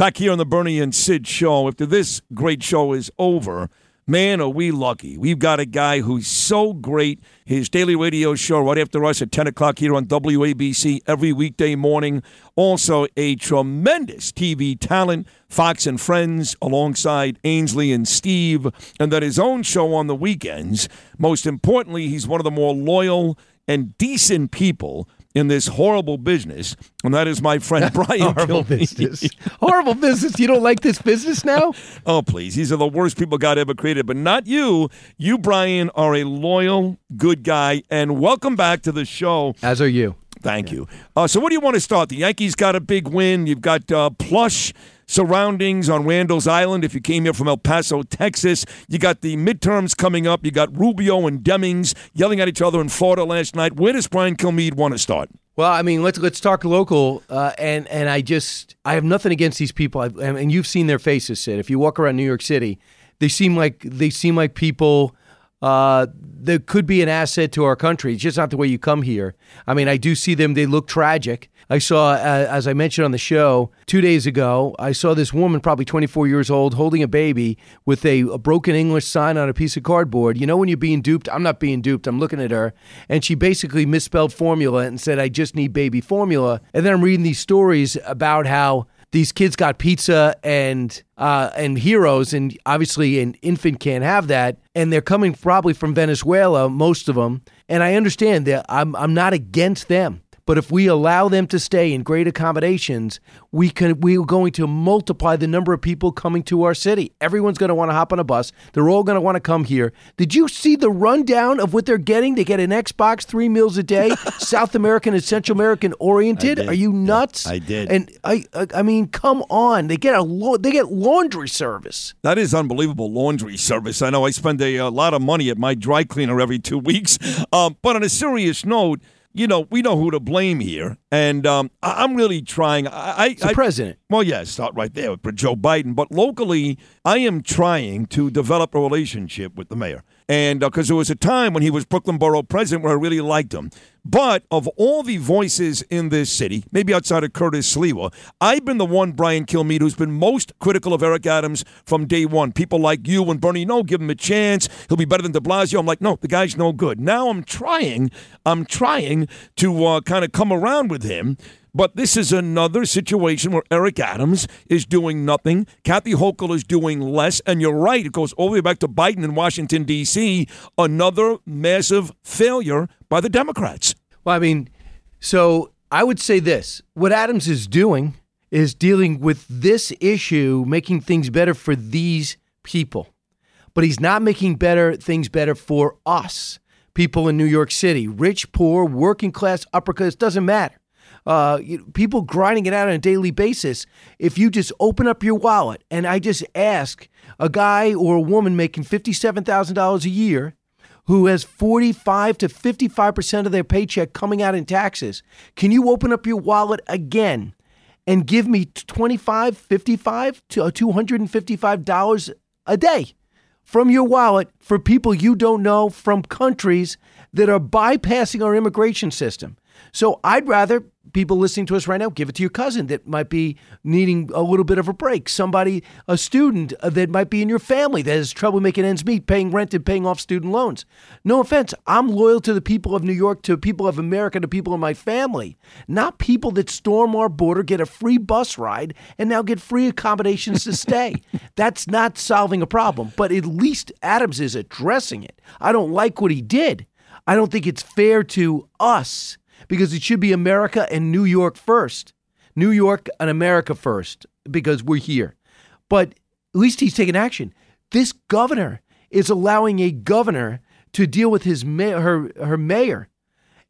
Back here on the Bernie and Sid show. After this great show is over, man, are we lucky. We've got a guy who's so great. His daily radio show right after us at 10 o'clock here on WABC every weekday morning. Also, a tremendous TV talent, Fox and Friends, alongside Ainsley and Steve, and then his own show on the weekends. Most importantly, he's one of the more loyal and decent people in this horrible business, and that is my friend Brian. horrible business. horrible business. You don't like this business now? Oh, please. These are the worst people God ever created, but not you. You, Brian, are a loyal, good guy, and welcome back to the show. As are you. Thank you. Uh, so, what do you want to start? The Yankees got a big win. You've got uh, plush surroundings on Randall's Island. If you came here from El Paso, Texas, you got the midterms coming up. You got Rubio and Demings yelling at each other in Florida last night. Where does Brian Kilmeade want to start? Well, I mean, let's let's talk local, uh, and and I just I have nothing against these people, I've, and you've seen their faces, Sid. If you walk around New York City, they seem like they seem like people uh, that could be an asset to our country. It's just not the way you come here. I mean, I do see them; they look tragic. I saw, uh, as I mentioned on the show two days ago, I saw this woman, probably 24 years old, holding a baby with a, a broken English sign on a piece of cardboard. You know, when you're being duped, I'm not being duped. I'm looking at her, and she basically misspelled formula and said, "I just need baby formula." And then I'm reading these stories about how these kids got pizza and uh, and heroes, and obviously an infant can't have that. And they're coming probably from Venezuela, most of them. And I understand that I'm I'm not against them. But if we allow them to stay in great accommodations, we can we are going to multiply the number of people coming to our city. Everyone's going to want to hop on a bus. They're all going to want to come here. Did you see the rundown of what they're getting? They get an Xbox, three meals a day, South American and Central American oriented. Are you nuts? I did. And I, I, I mean, come on. They get a they get laundry service. That is unbelievable laundry service. I know I spend a, a lot of money at my dry cleaner every two weeks. Um, but on a serious note, you know, we know who to blame here. And um, I- I'm really trying. I, I, The I- president. Well, yeah, start right there with Joe Biden. But locally, I am trying to develop a relationship with the mayor. And because there was a time when he was Brooklyn Borough president where I really liked him. But of all the voices in this city, maybe outside of Curtis Sliwa, I've been the one, Brian Kilmeade, who's been most critical of Eric Adams from day one. People like you and Bernie, no, give him a chance. He'll be better than de Blasio. I'm like, no, the guy's no good. Now I'm trying, I'm trying to uh, kind of come around with him. But this is another situation where Eric Adams is doing nothing. Kathy Hochul is doing less. And you're right, it goes all the way back to Biden in Washington, D.C. Another massive failure by the Democrats. Well, I mean, so I would say this: what Adams is doing is dealing with this issue, making things better for these people, but he's not making better things better for us, people in New York City, rich, poor, working class, upper class. Doesn't matter. Uh, people grinding it out on a daily basis. If you just open up your wallet and I just ask a guy or a woman making fifty-seven thousand dollars a year who has 45 to 55% of their paycheck coming out in taxes. Can you open up your wallet again and give me 25, 55 to uh, $255 a day from your wallet for people you don't know from countries that are bypassing our immigration system? So I'd rather people listening to us right now give it to your cousin that might be needing a little bit of a break. Somebody, a student uh, that might be in your family that has trouble making ends meet, paying rent and paying off student loans. No offense, I'm loyal to the people of New York, to people of America, to people in my family, not people that storm our border, get a free bus ride, and now get free accommodations to stay. That's not solving a problem, but at least Adams is addressing it. I don't like what he did. I don't think it's fair to us because it should be America and New York first. New York and America first because we're here. But at least he's taking action. This governor is allowing a governor to deal with his ma- her her mayor.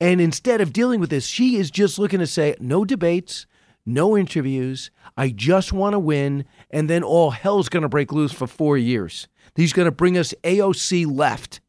And instead of dealing with this, she is just looking to say no debates, no interviews. I just want to win and then all hell's going to break loose for 4 years. He's going to bring us AOC left.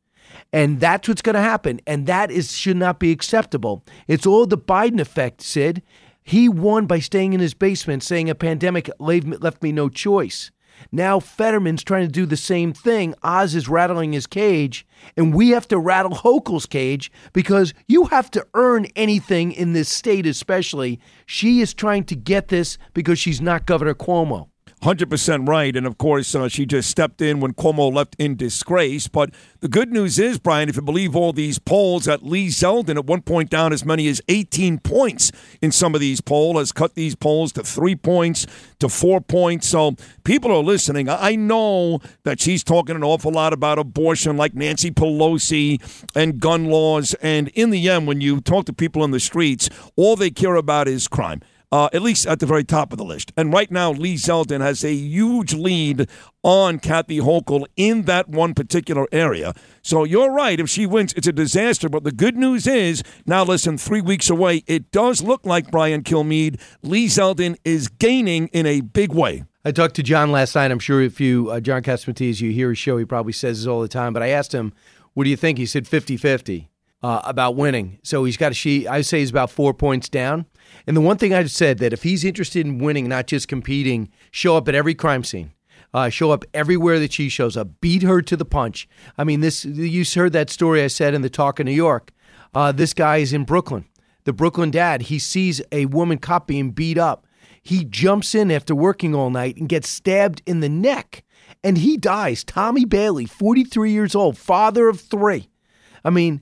And that's what's going to happen. And that is should not be acceptable. It's all the Biden effect, Sid. He won by staying in his basement, saying a pandemic left me no choice. Now Fetterman's trying to do the same thing. Oz is rattling his cage, and we have to rattle Hochul's cage because you have to earn anything in this state, especially. She is trying to get this because she's not Governor Cuomo. 100% right. And of course, uh, she just stepped in when Cuomo left in disgrace. But the good news is, Brian, if you believe all these polls, that Lee Zeldin at one point down as many as 18 points in some of these polls, has cut these polls to three points, to four points. So people are listening. I know that she's talking an awful lot about abortion, like Nancy Pelosi and gun laws. And in the end, when you talk to people in the streets, all they care about is crime uh, at least at the very top of the list. And right now, Lee Zeldin has a huge lead on Kathy Hochul in that one particular area. So you're right. If she wins, it's a disaster. But the good news is, now listen, three weeks away, it does look like Brian Kilmeade. Lee Zeldin is gaining in a big way. I talked to John last night. I'm sure if you, uh, John Catsimatidis, you hear his show, he probably says this all the time. But I asked him, what do you think? He said 50 50 uh, about winning. So he's got a sheet. I say he's about four points down. And the one thing I said that if he's interested in winning, not just competing, show up at every crime scene. Uh, show up everywhere that she shows up. Beat her to the punch. I mean, this you heard that story I said in the talk in New York. Uh, this guy is in Brooklyn. The Brooklyn dad. He sees a woman cop being beat up. He jumps in after working all night and gets stabbed in the neck, and he dies. Tommy Bailey, 43 years old, father of three. I mean,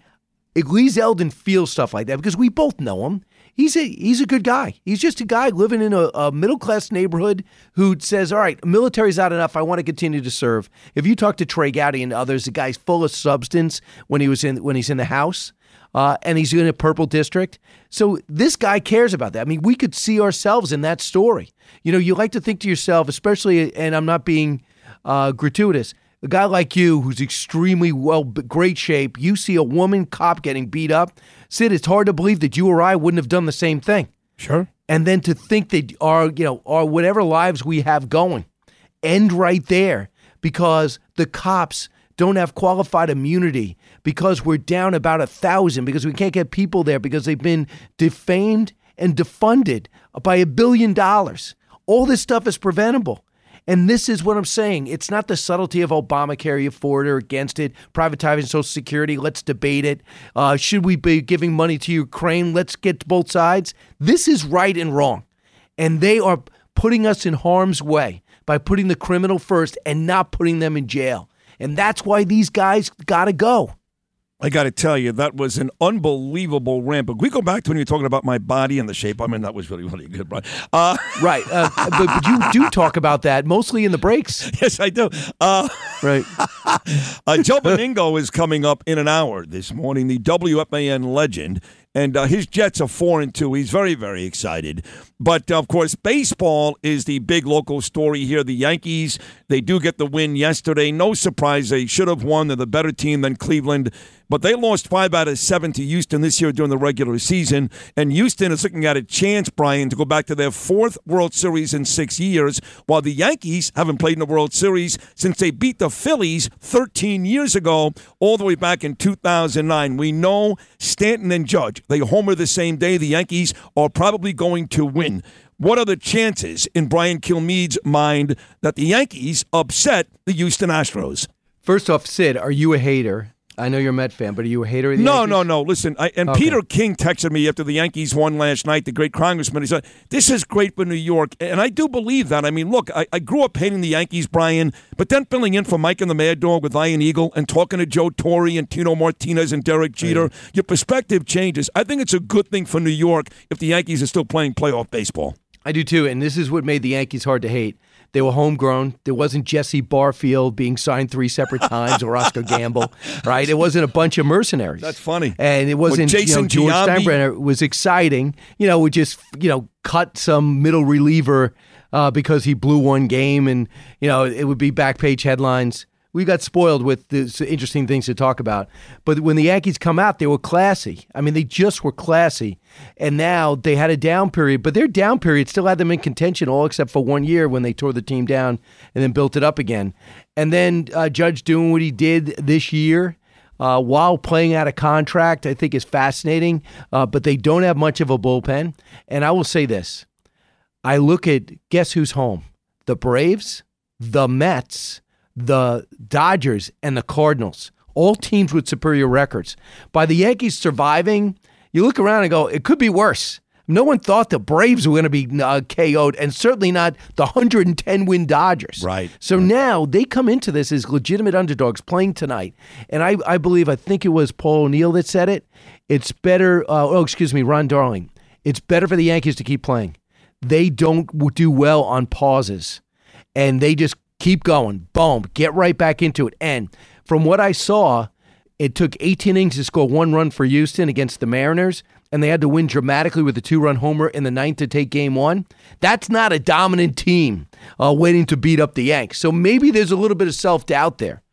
Lee Zeldin feels stuff like that because we both know him he's a he's a good guy. He's just a guy living in a, a middle class neighborhood who says, "All right, military's not enough. I want to continue to serve." If you talk to Trey Gowdy and others, the guy's full of substance when he was in when he's in the house. Uh, and he's in a purple district. So this guy cares about that. I mean, we could see ourselves in that story. You know, you like to think to yourself, especially, and I'm not being uh, gratuitous, a guy like you who's extremely well, great shape, you see a woman cop getting beat up. Sid, it's hard to believe that you or I wouldn't have done the same thing. Sure. And then to think that our, you know, our whatever lives we have going end right there because the cops don't have qualified immunity because we're down about a thousand because we can't get people there because they've been defamed and defunded by a billion dollars. All this stuff is preventable. And this is what I'm saying. It's not the subtlety of Obamacare, you for it or against it, privatizing Social Security. Let's debate it. Uh, should we be giving money to Ukraine? Let's get to both sides. This is right and wrong. And they are putting us in harm's way by putting the criminal first and not putting them in jail. And that's why these guys got to go. I got to tell you, that was an unbelievable ramp. But we go back to when you were talking about my body and the shape. I mean, that was really, really good, Brian. Uh, right. Uh, but, but, you do talk about that mostly in the breaks. Yes, I do. Uh, right. Uh, Joe Benigno is coming up in an hour this morning, the WFAN legend and uh, his Jets are four and two. He's very, very excited. But of course, baseball is the big local story here. The Yankees, they do get the win yesterday. No surprise, they should have won. They're the better team than Cleveland. But they lost five out of seven to Houston this year during the regular season. And Houston is looking at a chance, Brian, to go back to their fourth World Series in six years, while the Yankees haven't played in the World Series since they beat the Phillies 13 years ago, all the way back in 2009. We know Stanton and Judge, they homer the same day. The Yankees are probably going to win. What are the chances, in Brian Kilmeade's mind, that the Yankees upset the Houston Astros? First off, Sid, are you a hater? I know you're a Met fan, but are you a hater of the no, Yankees? No, no, Listen, I, and okay. Peter King texted me after the Yankees won last night, the great congressman. He said, This is great for New York. And I do believe that. I mean, look, I, I grew up hating the Yankees, Brian, but then filling in for Mike and the Mad Dog with Ian Eagle and talking to Joe Torre and Tino Martinez and Derek Jeter, right. your perspective changes. I think it's a good thing for New York if the Yankees are still playing playoff baseball. I do too. And this is what made the Yankees hard to hate. They were homegrown. There wasn't Jesse Barfield being signed three separate times or Oscar Gamble, right? It wasn't a bunch of mercenaries. That's funny. And it wasn't Jason you know, George Giambi. Steinbrenner was exciting. You know, we just you know cut some middle reliever uh, because he blew one game, and you know it would be back page headlines we got spoiled with the interesting things to talk about. But when the Yankees come out, they were classy. I mean, they just were classy. And now they had a down period, but their down period still had them in contention, all except for one year when they tore the team down and then built it up again. And then uh, Judge doing what he did this year. Uh, while playing out a contract, I think is fascinating, uh, but they don't have much of a bullpen. And I will say this I look at guess who's home? The Braves the Mets, the Dodgers, and the Cardinals. All teams with superior records. By the Yankees surviving, you look around and go, it could be worse. No one thought the Braves were going to be uh, KO'd, and certainly not the 110 win Dodgers. Right. So now they come into this as legitimate underdogs playing tonight. And I, I believe, I think it was Paul O'Neill that said it. It's better, uh, oh, excuse me, Ron Darling. It's better for the Yankees to keep playing. They don't do well on pauses, and they just keep going. Boom, get right back into it. And from what I saw, it took 18 innings to score one run for Houston against the Mariners, and they had to win dramatically with a two run homer in the ninth to take game one. That's not a dominant team uh, waiting to beat up the Yanks. So maybe there's a little bit of self doubt there.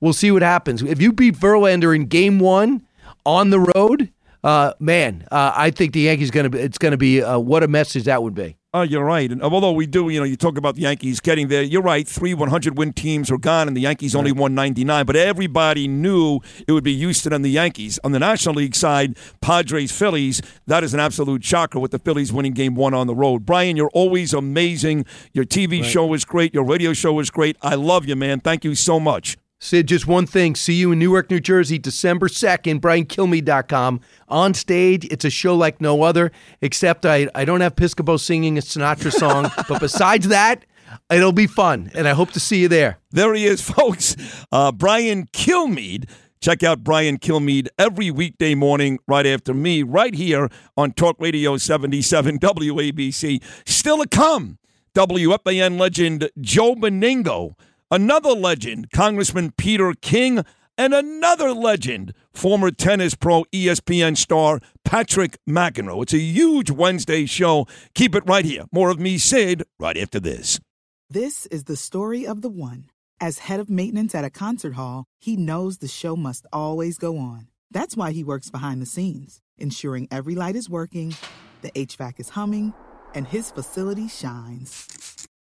We'll see what happens. If you beat Verlander in game one on the road, uh, man, uh, I think the Yankees to be, it's going to be uh, what a message that would be. Oh, you're right. And although we do, you know, you talk about the Yankees getting there, you're right. Three 100 win teams are gone, and the Yankees only won 99. But everybody knew it would be Houston and the Yankees. On the National League side, Padres, Phillies, that is an absolute shocker with the Phillies winning game one on the road. Brian, you're always amazing. Your TV right. show is great. Your radio show is great. I love you, man. Thank you so much. Sid, just one thing. See you in Newark, New Jersey, December 2nd, BrianKilmeade.com. On stage, it's a show like no other, except I, I don't have Piscopo singing a Sinatra song. but besides that, it'll be fun, and I hope to see you there. There he is, folks. Uh, Brian Kilmeade. Check out Brian Kilmeade every weekday morning right after me, right here on Talk Radio 77 WABC. Still to come, WFAN legend Joe Benigno Another legend, Congressman Peter King, and another legend, former tennis pro ESPN star Patrick McEnroe. It's a huge Wednesday show. Keep it right here. More of me, Sid, right after this. This is the story of the one. As head of maintenance at a concert hall, he knows the show must always go on. That's why he works behind the scenes, ensuring every light is working, the HVAC is humming, and his facility shines.